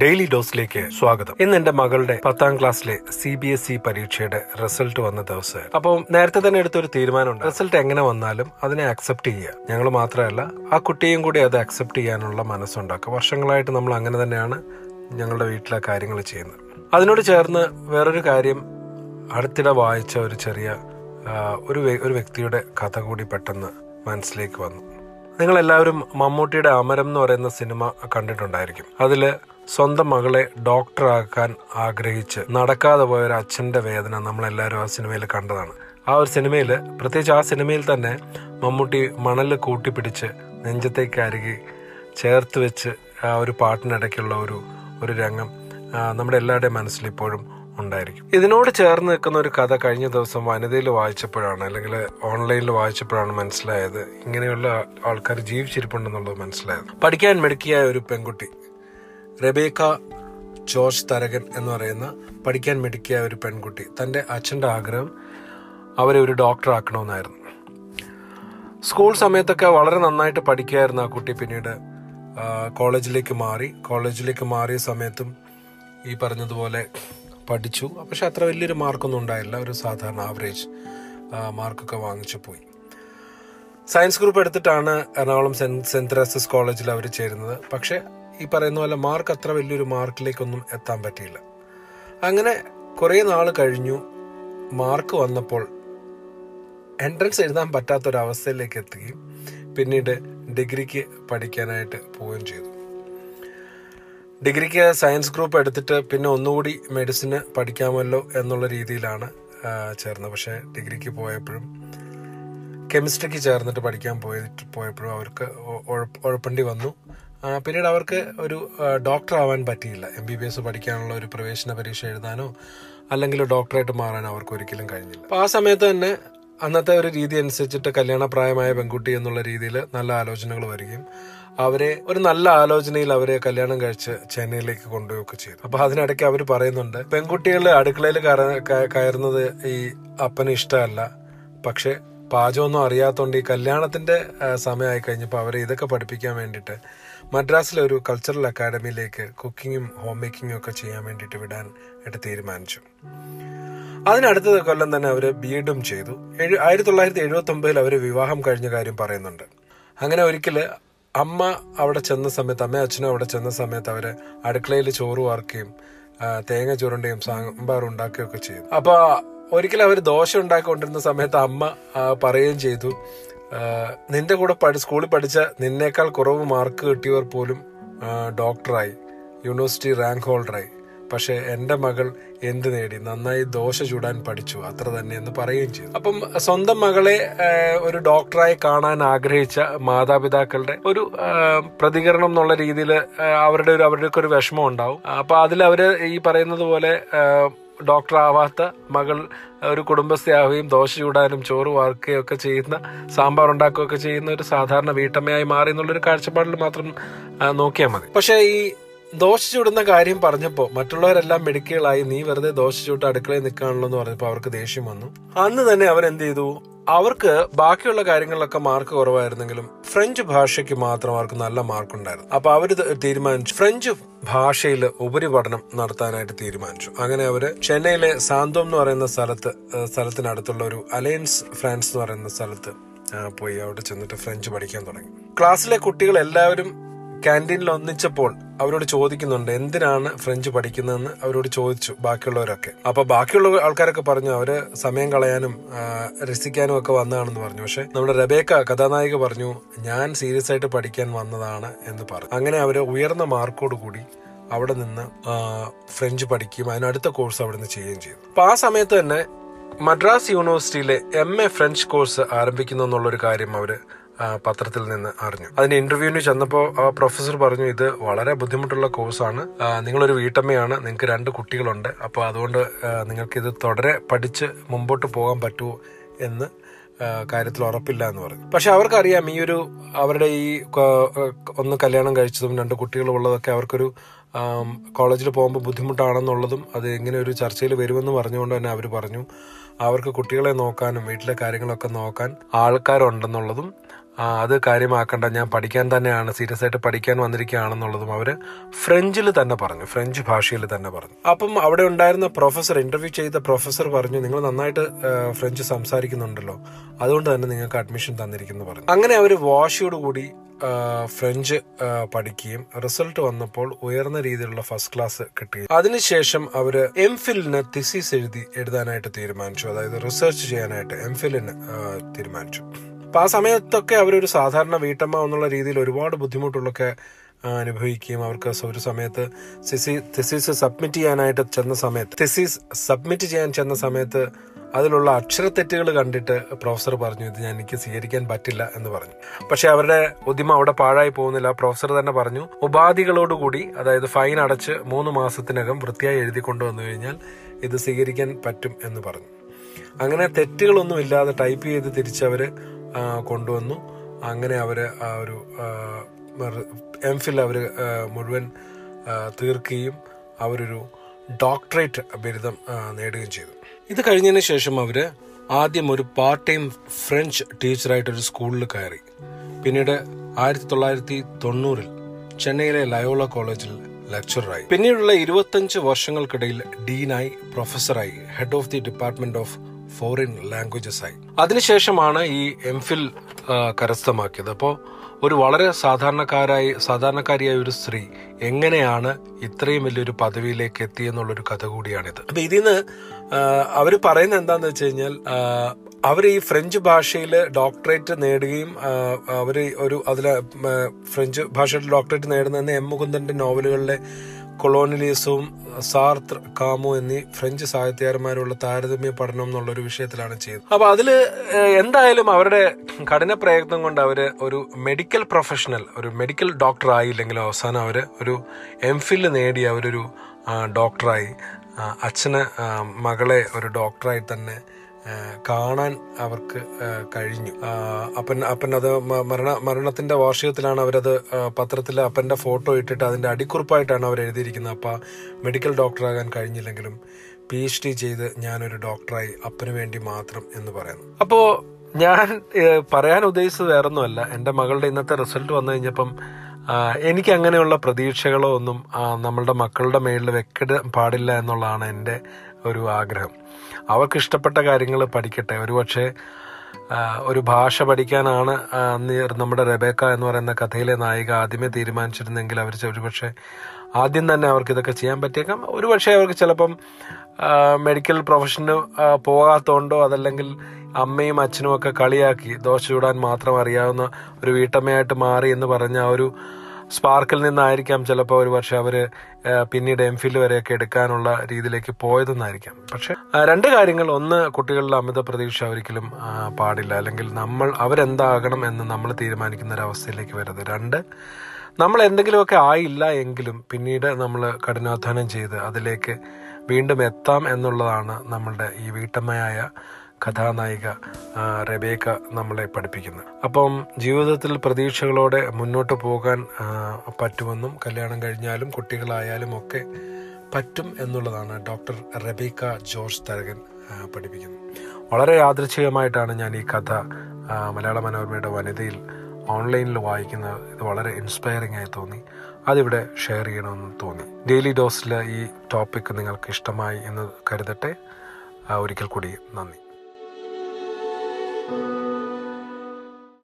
Daily ഡോസിലേക്ക് സ്വാഗതം. ഇന്ന് എന്റെ മകളുടെ പത്താം ക്ലാസ്സിലെ സി ബി എസ് ഇ പരീക്ഷയുടെ റിസൾട്ട് വന്ന ദിവസം അപ്പോൾ നേരത്തെ തന്നെ എടുത്തൊരു തീരുമാനമുണ്ട്. റിസൾട്ട് എങ്ങനെ വന്നാലും അതിനെ അക്സെപ്റ്റ് ചെയ്യുക. ഞങ്ങൾ മാത്രമല്ല ആ കുട്ടിയും കൂടി അത് അക്സെപ്റ്റ് ചെയ്യാനുള്ള മനസ്സുണ്ടാക്കുക. വർഷങ്ങളായിട്ട് നമ്മൾ അങ്ങനെ തന്നെയാണ് ഞങ്ങളുടെ വീട്ടിലെ കാര്യങ്ങൾ ചെയ്യുന്നത്. അതിനോട് ചേർന്ന് വേറൊരു കാര്യം അടുത്തിടെ വായിച്ച ഒരു ചെറിയ ഒരു ഒരു വ്യക്തിയുടെ കഥ കൂടി പെട്ടെന്ന് മനസ്സിലേക്ക് വന്നു. നിങ്ങൾ എല്ലാവരും മമ്മൂട്ടിയുടെ അമരം എന്ന് പറയുന്ന സിനിമ കണ്ടിട്ടുണ്ടായിരിക്കും. അതിൽ സ്വന്തം മകളെ ഡോക്ടറാക്കാൻ ആഗ്രഹിച്ച് നടക്കാതെ പോയ ഒരു അച്ഛന്റെ വേദന നമ്മളെല്ലാവരും ആ സിനിമയിൽ കണ്ടതാണ്. ആ ഒരു സിനിമയിൽ പ്രത്യേകിച്ച് ആ സിനിമയിൽ തന്നെ മമ്മൂട്ടി മണൽ കൂട്ടിപ്പിടിച്ച് നെഞ്ചത്തേക്ക് അരുകി ചേർത്ത് വെച്ച് ആ ഒരു പാട്ടിനിടയ്ക്കുള്ള ഒരു ഒരു രംഗം നമ്മുടെ എല്ലാവരുടെയും മനസ്സിൽ ഇപ്പോഴും ഉണ്ടായിരിക്കും. ഇതിനോട് ചേർന്ന് നിൽക്കുന്ന ഒരു കഥ കഴിഞ്ഞ ദിവസം വനിതയിൽ വായിച്ചപ്പോഴാണ് അല്ലെങ്കിൽ ഓൺലൈനിൽ വായിച്ചപ്പോഴാണ് മനസ്സിലായത്. ഇങ്ങനെയുള്ള ആൾക്കാർ ജീവിച്ചിരിപ്പുണ്ടെന്നുള്ളത് മനസ്സിലായത്. പഠിക്കാൻ മിടുക്കിയായ ഒരു പെൺകുട്ടി റെബേക്ക ജോർജ് തരകൻ എന്ന് പറയുന്ന പഠിക്കാൻ മിടുക്കിയായ ഒരു പെൺകുട്ടി തന്റെ അച്ഛന്റെ ആഗ്രഹം അവരെ ഒരു ഡോക്ടർ ആക്കണമെന്നായിരുന്നു. സ്കൂൾ സമയത്തൊക്കെ വളരെ നന്നായിട്ട് പഠിക്കുകയായിരുന്നു ആ കുട്ടി പിന്നീട് കോളേജിലേക്ക് മാറി. കോളേജിലേക്ക് മാറിയ സമയത്തും ഈ പറഞ്ഞതുപോലെ പഠിച്ചു. പക്ഷെ അത്ര വലിയൊരു മാർക്കൊന്നും ഉണ്ടായില്ല. ഒരു സാധാരണ ആവറേജ് മാർക്കൊക്കെ വാങ്ങിച്ചു പോയി. സയൻസ് ഗ്രൂപ്പ് എടുത്തിട്ടാണ് എറണാകുളം സെന്റ് സെന്റ് തെരേസസ് കോളേജിൽ അവർ ചേരുന്നത്. പക്ഷേ ഈ പറയുന്ന പോലെ മാർക്ക് അത്ര വലിയൊരു മാർക്കിലേക്കൊന്നും എത്താൻ പറ്റിയില്ല. അങ്ങനെ കുറേ നാൾ കഴിഞ്ഞു. മാർക്ക് വന്നപ്പോൾ എൻട്രൻസ് എഴുതാൻ പറ്റാത്തൊരവസ്ഥയിലേക്ക് എത്തുകയും പിന്നീട് ഡിഗ്രിക്ക് പഠിക്കാനായിട്ട് പോവുകയും ചെയ്തു. ഡിഗ്രിക്ക് സയൻസ് ഗ്രൂപ്പ് എടുത്തിട്ട് പിന്നെ ഒന്നുകൂടി മെഡിസിന് പഠിക്കാമല്ലോ എന്നുള്ള രീതിയിലാണ് ചേർന്നത്. പക്ഷേ ഡിഗ്രിക്ക് പോയപ്പോഴും കെമിസ്ട്രിക്ക് ചേർന്നിട്ട് പഠിക്കാൻ പോയിട്ട് പോയപ്പോഴും അവർക്ക് ഉഴപ്പണ്ടി വന്നു. പിന്നീട് അവർക്ക് ഒരു ഡോക്ടർ ആവാൻ പറ്റിയില്ല. എം ബി ബി എസ് പഠിക്കാനുള്ള ഒരു പ്രവേശന പരീക്ഷ എഴുതാനോ അല്ലെങ്കിൽ ഡോക്ടറായിട്ട് മാറാനോ അവർക്ക് ഒരിക്കലും കഴിഞ്ഞില്ല. അപ്പോൾ ആ സമയത്ത് തന്നെ അന്നത്തെ ഒരു രീതി അനുസരിച്ചിട്ട് കല്യാണപ്രായമായ പെൺകുട്ടി എന്നുള്ള രീതിയിൽ നല്ല ആലോചനകൾ വരികയും അവരെ ഒരു നല്ല ആലോചനയിൽ അവരെ കല്യാണം കഴിച്ച് ചെന്നൈയിലേക്ക് കൊണ്ടുപോവുകയൊക്കെ ചെയ്തു. അപ്പൊ അതിനിടയ്ക്ക് അവർ പറയുന്നുണ്ട് പെൺകുട്ടികൾ അടുക്കളയിൽ കയറുന്നത് ഈ അപ്പന് ഇഷ്ടമല്ല പക്ഷെ പാചകമൊന്നും അറിയാത്തതുകൊണ്ട് ഈ കല്യാണത്തിന്റെ സമയമായി കഴിഞ്ഞപ്പോൾ അവരെ ഇതൊക്കെ പഠിപ്പിക്കാൻ വേണ്ടിയിട്ട് മദ്രാസിലെ ഒരു കൾച്ചറൽ അക്കാഡമിയിലേക്ക് കുക്കിങ്ങും ഹോം മേക്കിങ്ങും ഒക്കെ ചെയ്യാൻ വേണ്ടിയിട്ട് വിടാൻ ആയിട്ട് തീരുമാനിച്ചു. അതിനടുത്ത കൊല്ലം തന്നെ അവർ ബി എഡും ചെയ്തു. എഴു- ആയിരത്തി തൊള്ളായിരത്തി എഴുപത്തി ഒമ്പതിൽ അവർ വിവാഹം കഴിഞ്ഞ കാര്യം പറയുന്നുണ്ട്. അങ്ങനെ ഒരിക്കൽ അമ്മ അവിടെ ചെന്ന സമയത്ത് അമ്മയും അച്ഛനും അവിടെ ചെന്ന സമയത്ത് അവർ അടുക്കളയിൽ ചോറ് വാർക്കുകയും തേങ്ങ ചുരുണ്ടുകയും സാമ്പാർ ഉണ്ടാക്കുകയൊക്കെ ചെയ്തു. അപ്പൊ ഒരിക്കലും അവർ ദോശ ഉണ്ടാക്കിക്കൊണ്ടിരുന്ന സമയത്ത് അമ്മ പറയുകയും ചെയ്തു. നിന്റെ കൂടെ പഠി സ്കൂളിൽ പഠിച്ച നിന്നേക്കാൾ കുറവ് മാർക്ക് കിട്ടിയവർ പോലും ഡോക്ടറായി. യൂണിവേഴ്സിറ്റി റാങ്ക് ഹോൾഡറായി. പക്ഷേ എന്റെ മകൾ എന്ത് നേടി? നന്നായി ദോശ ചൂടാൻ പഠിച്ചു. അത്ര തന്നെ എന്ന് പറയുകയും ചെയ്തു. അപ്പം സ്വന്തം മകളെ ഒരു ഡോക്ടറായി കാണാൻ ആഗ്രഹിച്ച മാതാപിതാക്കളുടെ ഒരു പ്രതികരണം എന്നുള്ള രീതിയിൽ അവരുടെ ഒരു അവരുടെയൊക്കെ ഒരു വിഷമം ഉണ്ടാവും. അപ്പൊ അതിൽ അവർ ഈ പറയുന്നത് പോലെ ആവാത്ത മകൾ ഒരു കുടുംബസ്ഥയാവുകയും ദോശ ചൂടാനും ചോറ് വാർക്കുകയും ഒക്കെ ചെയ്യുന്ന സാമ്പാർ ഉണ്ടാക്കുകയൊക്കെ ചെയ്യുന്ന ഒരു സാധാരണ വീട്ടമ്മയായി മാറി എന്നുള്ളൊരു കാഴ്ചപ്പാടിൽ മാത്രം നോക്കിയാൽ മതി. പക്ഷേ ഈ ദോശ ചൂടുന്ന കാര്യം പറഞ്ഞപ്പോ മറ്റുള്ളവരെല്ലാം മെഡിക്കലായി നീ വെറുതെ ദോശ ചൂട്ട് അടുക്കളയിൽ നിൽക്കാണല്ലോ എന്ന് പറഞ്ഞപ്പോ അവർക്ക് ദേഷ്യം വന്നു. അന്ന് തന്നെ അവരെന്ത് ചെയ്തു? അവർക്ക് ബാക്കിയുള്ള കാര്യങ്ങളിലൊക്കെ മാർക്ക് കുറവായിരുന്നെങ്കിലും ഫ്രഞ്ച് ഭാഷയ്ക്ക് മാത്രം അവർക്ക് നല്ല മാർക്ക് ഉണ്ടായിരുന്നു അപ്പൊ അവർ തീരുമാനിച്ചു. ഫ്രഞ്ച് ഭാഷയിൽ ഉപരിപഠനം നടത്താനായിട്ട് തീരുമാനിച്ചു. അങ്ങനെ അവർ ചെന്നൈയിലെ സാന്തോം എന്ന് പറയുന്ന സ്ഥലത്ത് സ്ഥലത്തിനടുത്തുള്ള ഒരു അലയൻസ് ഫ്രാൻസ് എന്ന് പറയുന്ന സ്ഥലത്ത് പോയി അവിടെ ചെന്നിട്ട് ഫ്രഞ്ച് പഠിക്കാൻ തുടങ്ങി. ക്ലാസ്സിലെ കുട്ടികൾ എല്ലാവരും ക്യാന്റീനിൽ ഒന്നിച്ചപ്പോൾ അവരോട് ചോദിക്കുന്നുണ്ട് എന്തിനാണ് ഫ്രഞ്ച് പഠിക്കുന്നതെന്ന്? അവരോട് ചോദിച്ചു ബാക്കിയുള്ളവരൊക്കെ. അപ്പൊ ബാക്കിയുള്ള ആൾക്കാരൊക്കെ പറഞ്ഞു അവർ സമയം കളയാനും രസിക്കാനും ഒക്കെ വന്നതാണെന്ന് പറഞ്ഞു. പക്ഷെ നമ്മുടെ റബേക്ക കഥാനായിക പറഞ്ഞു ഞാൻ സീരിയസ് ആയിട്ട് പഠിക്കാൻ വന്നതാണ് എന്ന് പറഞ്ഞു. അങ്ങനെ അവർ ഉയർന്ന മാർക്കോട് കൂടി അവിടെ നിന്ന് ഫ്രഞ്ച് പഠിക്കുകയും അതിനടുത്ത കോഴ്സ് അവിടെ നിന്ന് ചെയ്യുകയും ചെയ്തു. അപ്പൊ ആ സമയത്ത് തന്നെ മദ്രാസ് യൂണിവേഴ്സിറ്റിയിലെ എം എ ഫ്രഞ്ച് കോഴ്സ് ആരംഭിക്കുന്നു എന്നുള്ളൊരു കാര്യം അവർ ആ, പത്രത്തിൽ നിന്ന് അറിഞ്ഞു. അതിന് ഇന്റർവ്യൂവിന് ചെന്നപ്പോൾ ആ പ്രൊഫസർ പറഞ്ഞു ഇത് വളരെ ബുദ്ധിമുട്ടുള്ള കോഴ്സാണ് നിങ്ങളൊരു വീട്ടമ്മയാണ്. നിങ്ങൾക്ക് രണ്ട് കുട്ടികളുണ്ട്. അപ്പോൾ അതുകൊണ്ട് നിങ്ങൾക്ക് ഇത് തുടരെ പഠിച്ച് മുമ്പോട്ട് പോകാൻ പറ്റുമോ എന്ന് കാര്യത്തിൽ ഉറപ്പില്ല എന്ന് പറഞ്ഞു. പക്ഷെ അവർക്കറിയാം ഈ ഒരു അവരുടെ ഈ ഒന്ന് കല്യാണം കഴിച്ചതും രണ്ട് കുട്ടികളുള്ളതൊക്കെ അവർക്കൊരു കോളേജിൽ പോകുമ്പോൾ ബുദ്ധിമുട്ടാണെന്നുള്ളതും അത് ഇങ്ങനെ ഒരു ചർച്ചയിൽ വരുമെന്ന് പറഞ്ഞുകൊണ്ട് തന്നെ അവർ പറഞ്ഞു. അവർക്ക് കുട്ടികളെ നോക്കാനും വീട്ടിലെ കാര്യങ്ങളൊക്കെ നോക്കാൻ ആൾക്കാരുണ്ടെന്നുള്ളതും അത് കാര്യമാക്കണ്ട. ഞാൻ പഠിക്കാൻ തന്നെയാണ് സീരിയസ് ആയിട്ട് പഠിക്കാൻ വന്നിരിക്കുകയാണെന്നുള്ളതും അവർ ഫ്രഞ്ചിൽ തന്നെ പറഞ്ഞു ഫ്രഞ്ച് ഭാഷയിൽ തന്നെ പറഞ്ഞു. അപ്പം അവിടെ ഉണ്ടായിരുന്ന പ്രൊഫസർ ഇന്റർവ്യൂ ചെയ്ത പ്രൊഫസർ പറഞ്ഞു നിങ്ങൾ നന്നായിട്ട് ഫ്രഞ്ച് സംസാരിക്കുന്നുണ്ടല്ലോ. അതുകൊണ്ട് തന്നെ നിങ്ങൾക്ക് അഡ്മിഷൻ തന്നിരിക്കുന്നു പറഞ്ഞു. അങ്ങനെ അവർ വാശിയോടുകൂടി കൂടി ഫ്രഞ്ച് പഠിക്കുകയും റിസൾട്ട് വന്നപ്പോൾ ഉയർന്ന രീതിയിലുള്ള ഫസ്റ്റ് ക്ലാസ് കിട്ടി അതിനുശേഷം അവർ എം ഫിലിന് തിസീസ് എഴുതി എഴുതാനായിട്ട് തീരുമാനിച്ചു. അതായത് റിസർച്ച് ചെയ്യാനായിട്ട് എം ഫിലിന് തീരുമാനിച്ചു. അപ്പൊ ആ സമയത്തൊക്കെ അവരൊരു സാധാരണ വീട്ടമ്മ എന്നുള്ള രീതിയിൽ ഒരുപാട് ബുദ്ധിമുട്ടുകളൊക്കെ അനുഭവിക്കുകയും അവർക്ക് ഒരു സമയത്ത് സിസി തെസീസ് സബ്മിറ്റ് ചെയ്യാനായിട്ട് ചെന്ന സമയത്ത് തെസീസ് സബ്മിറ്റ് ചെയ്യാൻ ചെന്ന സമയത്ത് അതിലുള്ള അക്ഷരത്തെറ്റുകൾ കണ്ടിട്ട് പ്രൊഫസർ പറഞ്ഞു ഇത് ഞാൻ എനിക്ക് സ്വീകരിക്കാൻ പറ്റില്ല എന്ന് പറഞ്ഞു. പക്ഷെ അവരുടെ ഉദ്യമം അവിടെ പാഴായി പോകുന്നില്ല. പ്രൊഫസർ തന്നെ പറഞ്ഞു ഉപാധികളോടുകൂടി അതായത് ഫൈൻ അടച്ച് മൂന്ന് മാസത്തിനകം വൃത്തിയായി എഴുതി കൊണ്ടുവന്നു കഴിഞ്ഞാൽ ഇത് സ്വീകരിക്കാൻ പറ്റും എന്ന് പറഞ്ഞു. അങ്ങനെ തെറ്റുകളൊന്നും ഇല്ലാതെ ടൈപ്പ് ചെയ്ത് തിരിച്ചവര് ആ, കൊണ്ടുവന്നു. അങ്ങനെ അവർ ആ ഒരു എം ഫിൽ അവർ മുഴുവൻ തീർക്കുകയും അവരൊരു ഡോക്ടറേറ്റ് ബിരുദം നേടുകയും ചെയ്തു. ഇത് കഴിഞ്ഞതിന് ശേഷം അവർ ആദ്യം ഒരു പാർട്ട് ടൈം ഫ്രഞ്ച് ടീച്ചറായിട്ട് ഒരു സ്കൂളിൽ കയറി. പിന്നീട് ആയിരത്തി തൊള്ളായിരത്തി തൊണ്ണൂറിൽ ചെന്നൈയിലെ ലയോള കോളേജിൽ ലെക്ചറായി. പിന്നീടുള്ള ഇരുപത്തഞ്ച് വർഷങ്ങൾക്കിടയിൽ ഡീനായി പ്രൊഫസറായി head of the department of foreign languages ആയി. അതിനുശേഷമാണ് ഈ എം ഫിൽ കരസ്ഥമാക്കിയത്. അപ്പോൾ ഒരു വളരെ സാധാരണക്കാരായി സാധാരണക്കാരിയായ ഒരു സ്ത്രീ എങ്ങനെയാണ് ഇത്രയും വലിയൊരു പദവിയിലേക്ക് എത്തിയെന്നുള്ളൊരു കഥ കൂടിയാണിത്. അപ്പൊ ഇതിന്ന് അവർ പറയുന്നത് എന്താന്ന് വെച്ച് കഴിഞ്ഞാൽ അവർ ഈ ഫ്രഞ്ച് ഭാഷയിൽ ഡോക്ടറേറ്റ് നേടുകയും അവർ ഒരു അതിലെ ഫ്രഞ്ച് ഭാഷയിൽ ഡോക്ടറേറ്റ് നേടുന്ന എം മുകുന്ദന്റെ നോവലുകളിലെ കൊളോണിയലിസവും സാർത്ര കാമു എന്നീ ഫ്രഞ്ച് സാഹിത്യകാരന്മാരുള്ള താരതമ്യ പഠനം എന്നുള്ള ഒരു വിഷയത്തിലാണ് ചെയ്തത്. അപ്പൊ അതിൽ എന്തായാലും അവരുടെ കഠിന പ്രയത്നം കൊണ്ട് അവർ ഒരു മെഡിക്കൽ പ്രൊഫഷണൽ ഒരു മെഡിക്കൽ ഡോക്ടർ ആയില്ലെങ്കിലും അവസാനം അവർ ഒരു എം ഫിൽ നേടി അവരൊരു ഡോക്ടറായി. അച്ഛന് മകളെ ഒരു ഡോക്ടറായി തന്നെ കാണാൻ അവർക്ക് കഴിഞ്ഞു. അപ്പൻ അപ്പൻ അത് മരണ മരണത്തിന്റെ വാർഷികത്തിലാണ് അവരത് പത്രത്തിൽ അപ്പന്റെ ഫോട്ടോ ഇട്ടിട്ട് അതിന്റെ അടിക്കുറിപ്പായിട്ടാണ് അവർ എഴുതിയിരിക്കുന്നത് അപ്പം മെഡിക്കൽ ഡോക്ടറാകാൻ കഴിഞ്ഞില്ലെങ്കിലും പി എച്ച് ഡി ചെയ്ത് ഞാനൊരു ഡോക്ടറായി അപ്പന് വേണ്ടി മാത്രം എന്ന് പറയുന്നു. അപ്പോൾ ഞാൻ പറയാൻ ഉദ്ദേശിച്ചത് വേറൊന്നുമല്ല. എന്റെ മകളുടെ ഇന്നത്തെ റിസൾട്ട് വന്നു കഴിഞ്ഞപ്പം എനിക്ക് അങ്ങനെയുള്ള പ്രതീക്ഷകളോ ഒന്നും നമ്മളുടെ മക്കളുടെ മേളിൽ വെക്കാൻ പാടില്ല എന്നുള്ളതാണ് എന്റെ ഒരു ആഗ്രഹം. അവർക്ക് ഇഷ്ടപ്പെട്ട കാര്യങ്ങൾ പഠിക്കട്ടെ. ഒരുപക്ഷെ ഒരു ഭാഷ പഠിക്കാനാണ് നമ്മുടെ റെബേക്ക എന്ന് പറയുന്ന കഥയിലെ നായിക ആദ്യമേ തീരുമാനിച്ചിരുന്നെങ്കിൽ അവർ ഒരുപക്ഷെ ആദ്യം തന്നെ അവർക്ക് ഇതൊക്കെ ചെയ്യാൻ പറ്റിയേക്കാം. ഒരുപക്ഷെ അവർക്ക് ചിലപ്പം മെഡിക്കൽ പ്രൊഫഷന് പോകാത്തതുകൊണ്ടോ അതല്ലെങ്കിൽ അമ്മയും അച്ഛനും ഒക്കെ കളിയാക്കി ദോശ ചൂടാൻ മാത്രം അറിയാവുന്ന ഒരു വീട്ടമ്മയായിട്ട് മാറി എന്ന് പറഞ്ഞ ആ ഒരു സ്പാർക്കിൽ നിന്നായിരിക്കാം ചിലപ്പോൾ ഒരു പക്ഷെ അവർ പിന്നീട് എം ഫിൽ വരെയൊക്കെ എടുക്കാനുള്ള രീതിയിലേക്ക് പോയതെന്നായിരിക്കാം. പക്ഷെ രണ്ട് കാര്യങ്ങൾ. ഒന്ന് കുട്ടികളുടെ അമിത പ്രതീക്ഷ ഒരിക്കലും പാടില്ല. അല്ലെങ്കിൽ നമ്മൾ അവരെന്താകണം എന്ന് നമ്മൾ തീരുമാനിക്കുന്ന ഒരു അവസ്ഥയിലേക്ക് വരരുത്. രണ്ട് നമ്മൾ എന്തെങ്കിലുമൊക്കെ ആയില്ല എങ്കിലും പിന്നീട് നമ്മൾ കഠിനാധ്വാനം ചെയ്ത് അതിലേക്ക് വീണ്ടും എത്താം എന്നുള്ളതാണ് നമ്മളുടെ ഈ വീട്ടമ്മയായ കഥാനായിക റബേക്ക നമ്മളെ പഠിപ്പിക്കുന്നത് അപ്പം ജീവിതത്തിൽ പ്രതീക്ഷകളോടെ മുന്നോട്ട് പോകാൻ പറ്റുമെന്നും കല്യാണം കഴിഞ്ഞാലും കുട്ടികളായാലും ഒക്കെ പറ്റും എന്നുള്ളതാണ് ഡോക്ടർ റെബേക്ക ജോർജ് തരകൻ പഠിപ്പിക്കുന്നത്. വളരെ യാദൃച്ഛികമായിട്ടാണ് ഞാൻ ഈ കഥ മലയാള മനോരമയുടെ വനിതയിൽ ഓൺലൈനിൽ വായിക്കുന്നത്. ഇത് വളരെ ഇൻസ്പയറിംഗ് ആയി തോന്നി. അതിവിടെ ഷെയർ ചെയ്യണമെന്ന് തോന്നി. ഡെയിലി ഡോസിൽ ഈ ടോപ്പിക് നിങ്ങൾക്ക് ഇഷ്ടമായി എന്ന് കരുതട്ടെ. ഒരിക്കൽ കൂടി നന്ദി.